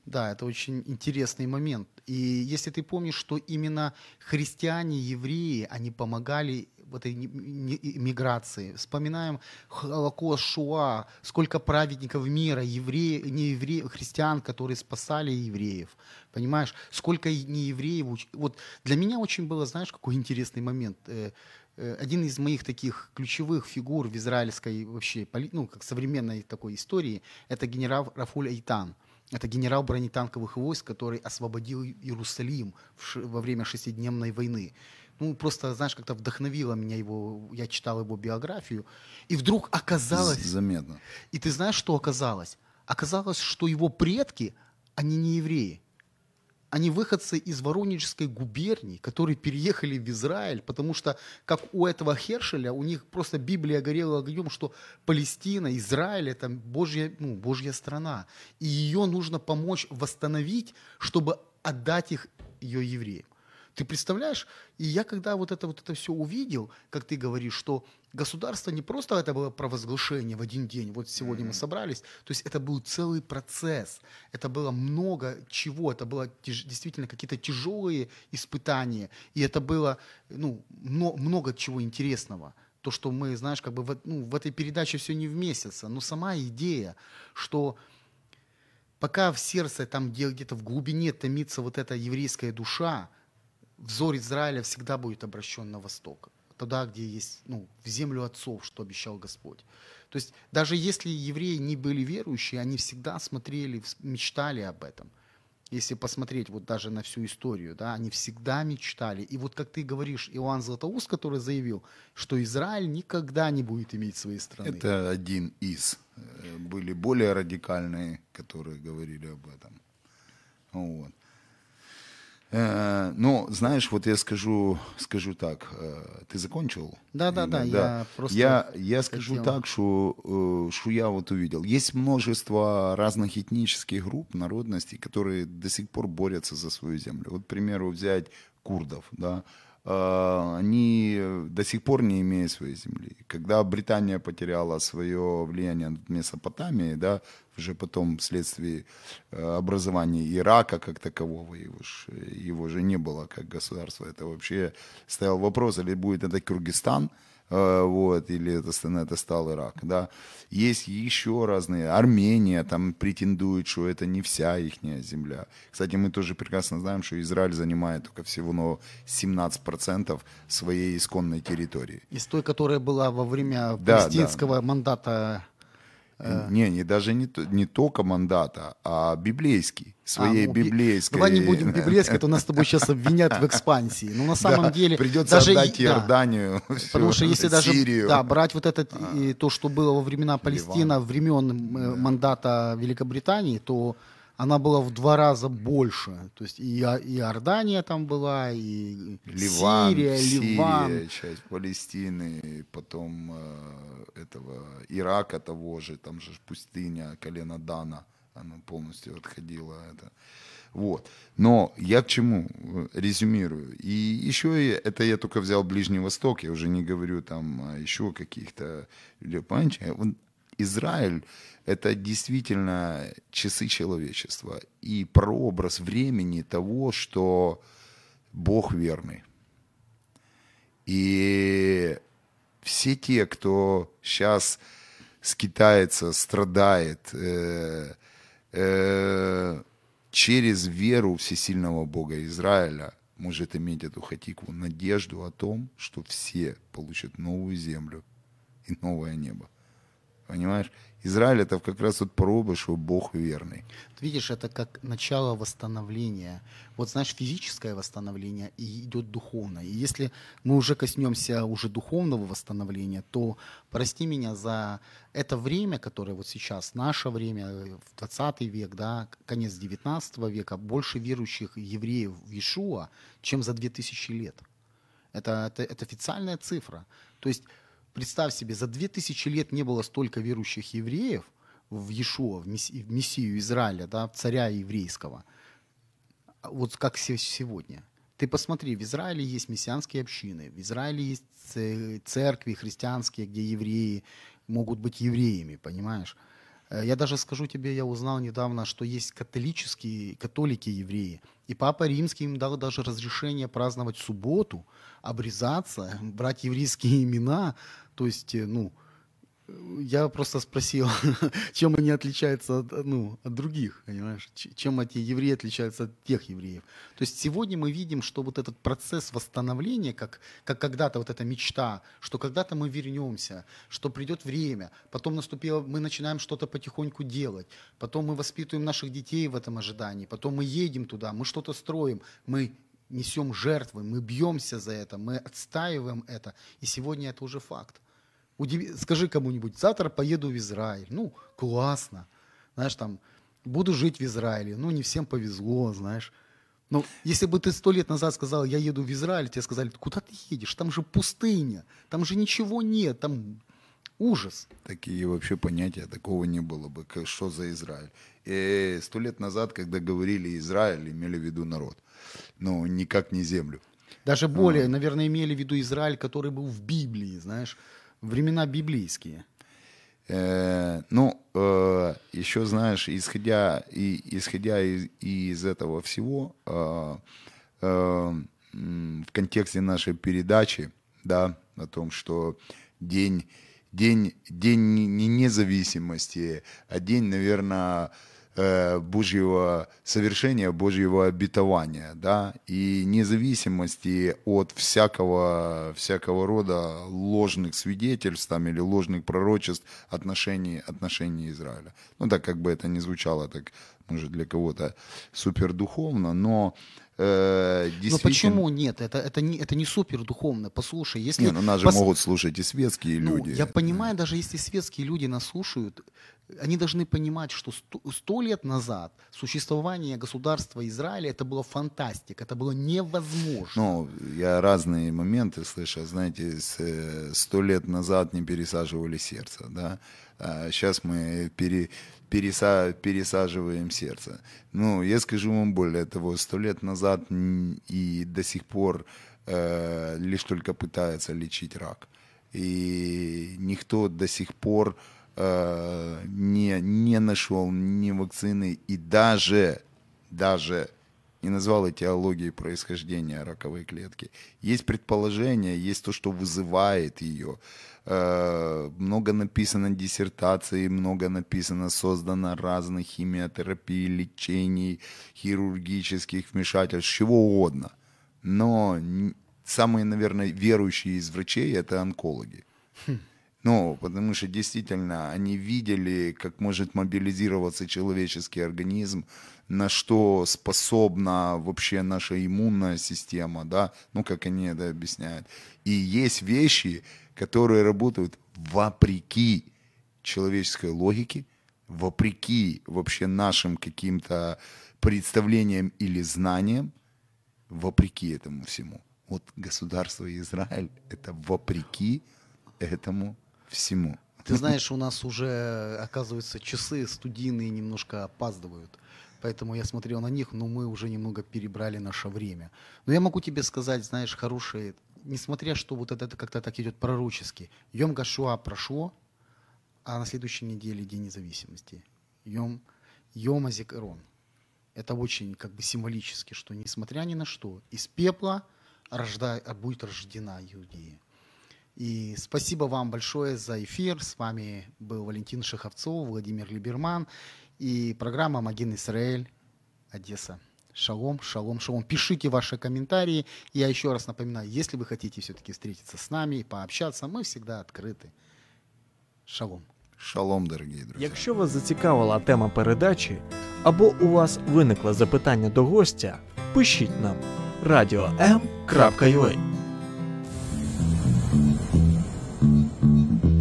Да, это очень интересный момент. И если ты помнишь, что именно христиане, евреи, они помогали этой миграции. Вспоминаем Холокост, Шуа, сколько праведников мира, евреев, не евреев, христиан, которые спасали евреев. Понимаешь, сколько не евреев. Вот для меня очень было, знаешь, какой интересный момент э, э, один из моих таких ключевых фигур в израильской вообще, ну, как современной такой истории, это генерал Рафуль Айтан. Это генерал бронетанковых войск, который освободил Иерусалим во время шестидневной войны ну, просто, знаешь, как-то вдохновило меня его, я читал его биографию, и вдруг оказалось... Заметно. И ты знаешь, что оказалось? Оказалось, что его предки, они не евреи. Они выходцы из Воронежской губернии, которые переехали в Израиль, потому что, как у этого Хершеля, у них просто Библия горела огнем, что Палестина, Израиль – это Божья, ну, Божья страна. И ее нужно помочь восстановить, чтобы отдать их ее евреям. Ты представляешь? И я когда вот это вот это все увидел, как ты говоришь, что государство не просто это было провозглашение в один день, вот сегодня mm-hmm. мы собрались, то есть это был целый процесс, это было много чего, это было действительно какие-то тяжелые испытания, и это было ну, много, много чего интересного то, что мы, знаешь, как бы в, ну, в этой передаче все не вместится, но сама идея, что пока в сердце, там где-то в глубине томится вот эта еврейская душа, взор Израиля всегда будет обращен на восток, туда, где есть, ну, в землю отцов, что обещал Господь. То есть даже если евреи не были верующие, они всегда смотрели, мечтали об этом. если посмотреть вот даже на всю историю, да, они всегда мечтали. И вот как ты говоришь, Иоанн Златоуст, который заявил, что Израиль никогда не будет иметь своей страны. Это один из. Э, Были более радикальные, которые говорили об этом. Вот. Э, Ну, знаешь, вот я скажу, скажу так. э, Ты закончил? Да-да-да, Или- я просто Я, я скажу хотел. так, что, э, что я вот увидел. Есть множество разных этнических групп, народностей, которые до сих пор борются за свою землю. Вот, к примеру, взять курдов, да, они до сих пор не имеют своей земли. Когда Британия потеряла свое влияние над Месопотамией, да, уже потом вследствие э, образования Ирака как такового, его же, его же не было как государства, это вообще стоял вопрос, или будет это Кыргызстан, э, вот, или это, ст- это стал Ирак, да. Есть еще разные, Армения там претендует, что это не вся их земля. Кстати, мы тоже прекрасно знаем, что Израиль занимает только всего но 17% своей исконной территории. Из той, которая была во время Да, палестинского мандата. Не, не даже не, не только мандата, а библейский, своей А, ну, би- библейской. Давай не будем библейской, то нас с тобой сейчас обвинят в экспансии. Но на самом Да, деле... придется даже отдать да, Иорданию, Потому всю что если даже Сирию. да, брать вот это, и то, что было во времена Палестины, времен э, мандата Великобритании, то она была в два раза больше. То есть и, А- и Иордания там была, и Ливан, Сирия, Ливан. Сирия, часть Палестины, и потом э, этого Ирака того же, там же пустыня, колено Дана, она полностью отходила. Это. Вот. Но я к чему э, резюмирую. И еще и- это я только взял Ближний Восток, я уже не говорю там еще каких-то... вот Израиль — это действительно часы человечества и прообраз времени того, что Бог верный. И все те, кто сейчас скитается, страдает э, э, через веру всесильного Бога Израиля, может иметь эту хатику, надежду о том, что все получат новую землю и новое небо. Понимаешь? Израиль это как раз вот проба, что Бог верный. Ты Видишь, это как начало восстановления. Вот знаешь, физическое восстановление и идет духовное. И если мы уже коснемся уже духовного восстановления, то прости меня за это время, которое вот сейчас, наше время, э, в 20 век, да, конец 19 века, больше верующих евреев в Иешуа, чем за 2000 лет. Это, это, это официальная цифра. То есть представь себе, за 2000 лет не было столько верующих евреев в Иешуа, в, месси- в Мессию Израиля, да, царя еврейского, а вот как се- сегодня. Ты посмотри, в Израиле есть мессианские общины, в Израиле есть церкви христианские, где евреи могут быть евреями, понимаешь? Э, Я даже скажу тебе, я узнал недавно, что есть католические, католики-евреи. И Папа Римский им дал даже разрешение праздновать субботу, обрезаться, брать еврейские имена. То есть, э, ну, э, я просто спросил, чем они отличаются от, ну, от других, понимаешь? Чем эти евреи отличаются от тех евреев. То есть сегодня мы видим, что вот этот процесс восстановления, как, как когда-то вот эта мечта, что когда-то мы вернемся, что придет время, потом наступило, мы начинаем что-то потихоньку делать, потом мы воспитываем наших детей в этом ожидании, потом мы едем туда, мы что-то строим, мы несем жертвы, мы бьемся за это, мы отстаиваем это, и сегодня это уже факт. Удиви- Скажи кому-нибудь, завтра поеду в Израиль. Ну, классно. Знаешь, там, буду жить в Израиле. Ну, не всем повезло, знаешь. Ну, если бы ты сто лет назад сказал, я еду в Израиль, тебе сказали, куда ты едешь? Там же пустыня, там же ничего нет, там ужас. Такие вообще понятия такого не было бы, как- что за Израиль. И сто лет назад, когда говорили Израиль, имели в виду народ. Ну, никак не землю. Даже более, наверное, имели в виду Израиль, который был в Библии, знаешь, времена библейские. Э, ну, э, еще знаешь, исходя, и, исходя из, из этого всего, э, э, в контексте нашей передачи, да, о том, что день, день, день не- не независимости, а день, наверное, Божьего совершения, Божьего обетования, да, и независимости от всякого, всякого рода ложных свидетельств там, или ложных пророчеств отношений, отношений Израиля. Ну, так как бы это не звучало так, может, для кого-то супердуховно, но э, Но почему нет? Это, это, не, это не супер духовно. Послушай, если... Не, ну нас же пос- могут слушать и светские Ну, люди. Я понимаю, даже если светские люди нас слушают, они должны понимать, что сто, лет назад существование государства Израиля это было фантастика, это было невозможно. Ну, я разные моменты слышал. Знаете, э, сто лет назад не пересаживали сердце, да? А сейчас мы пере, переса, пересаживаем сердце. Ну, я скажу вам более того, сто лет назад и до сих пор э, лишь только пытаются лечить рак. И никто до сих пор э, не, не нашел ни вакцины и даже, даже не назвал этиологией происхождения раковой клетки. Есть предположение, есть то, что вызывает ее. Э, Много написано диссертаций, много написано, создано разных химиотерапий, лечений, хирургических вмешательств, чего угодно. Но самые, наверное, верующие из врачей – это онкологи. Ну, потому что действительно они видели, как может мобилизироваться человеческий организм, на что способна вообще наша иммунная система, да, ну, как они это объясняют. И есть вещи, которые работают вопреки человеческой логике, вопреки вообще нашим каким-то представлениям или знаниям, вопреки этому всему. Вот государство Израиль – это вопреки этому всему. Ты знаешь, у нас уже, оказывается, часы студийные немножко опаздывают. Поэтому я смотрел на них, но мы уже немного перебрали наше время. Но я могу тебе сказать, знаешь, хорошие, несмотря что вот это как-то так идет пророчески. Йом Гашуа прошло, а на следующей неделе День независимости. Йом, Йом Азикарон. Это очень как бы символически, что несмотря ни на что, из пепла рожда, будет рождена Иудея. И спасибо вам большое за эфир. С вами был Валентин Шеховцов, Владимир Либерман и программа «Маген Израиль», Одесса. Шалом, шалом, шалом. Пишите ваши комментарии. Я еще раз напоминаю, если вы хотите все-таки встретиться с нами и пообщаться, мы всегда открыты. Шалом. Шалом, дорогие друзья. Якщо вас зацікавила тема передачі, або у вас виникло запитання до гостя, пишіть нам radio.m.ua